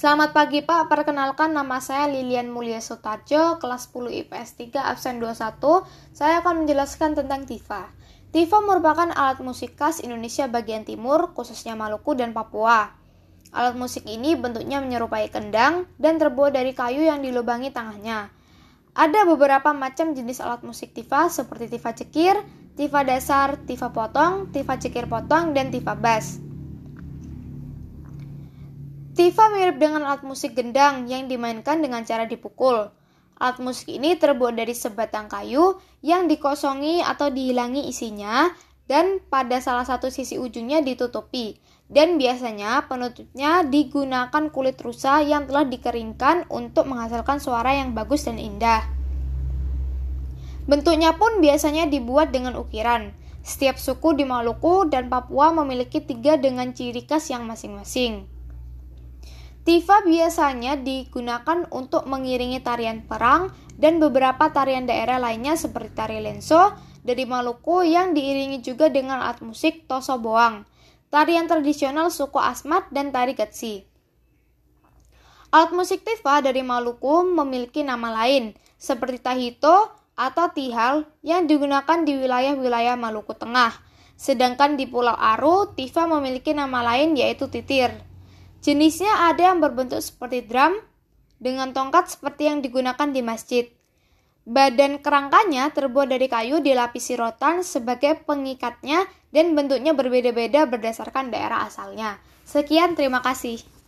Selamat pagi Pak, perkenalkan nama saya Lilian Mulia Sutarjo, kelas 10 IPS 3, absen 21. Saya akan menjelaskan tentang tifa. Tifa merupakan alat musik khas Indonesia bagian timur, khususnya Maluku dan Papua. Alat musik ini bentuknya menyerupai kendang dan terbuat dari kayu yang dilubangi tengahnya. Ada beberapa macam jenis alat musik tifa seperti tifa cekir, tifa dasar, tifa potong, tifa cekir potong, dan tifa bass. Tifa mirip dengan alat musik gendang yang dimainkan dengan cara dipukul. Alat musik ini terbuat dari sebatang kayu yang dikosongi atau dihilangi isinya dan pada salah satu sisi ujungnya ditutupi. Dan biasanya penutupnya digunakan kulit rusa yang telah dikeringkan untuk menghasilkan suara yang bagus dan indah. Bentuknya pun biasanya dibuat dengan ukiran. Setiap suku di Maluku dan Papua memiliki tiga dengan ciri khas yang masing-masing. Tifa biasanya digunakan untuk mengiringi tarian perang dan beberapa tarian daerah lainnya seperti tari lenso dari Maluku yang diiringi juga dengan alat musik toso boang, tarian tradisional suku Asmat dan tari Gatsi. Alat musik Tifa dari Maluku memiliki nama lain seperti tahito atau tihal yang digunakan di wilayah-wilayah Maluku Tengah. Sedangkan di Pulau Aru, Tifa memiliki nama lain yaitu titir. Jenisnya ada yang berbentuk seperti drum dengan tongkat seperti yang digunakan di masjid. Badan kerangkanya terbuat dari kayu dilapisi rotan sebagai pengikatnya dan bentuknya berbeda-beda berdasarkan daerah asalnya. Sekian, terima kasih.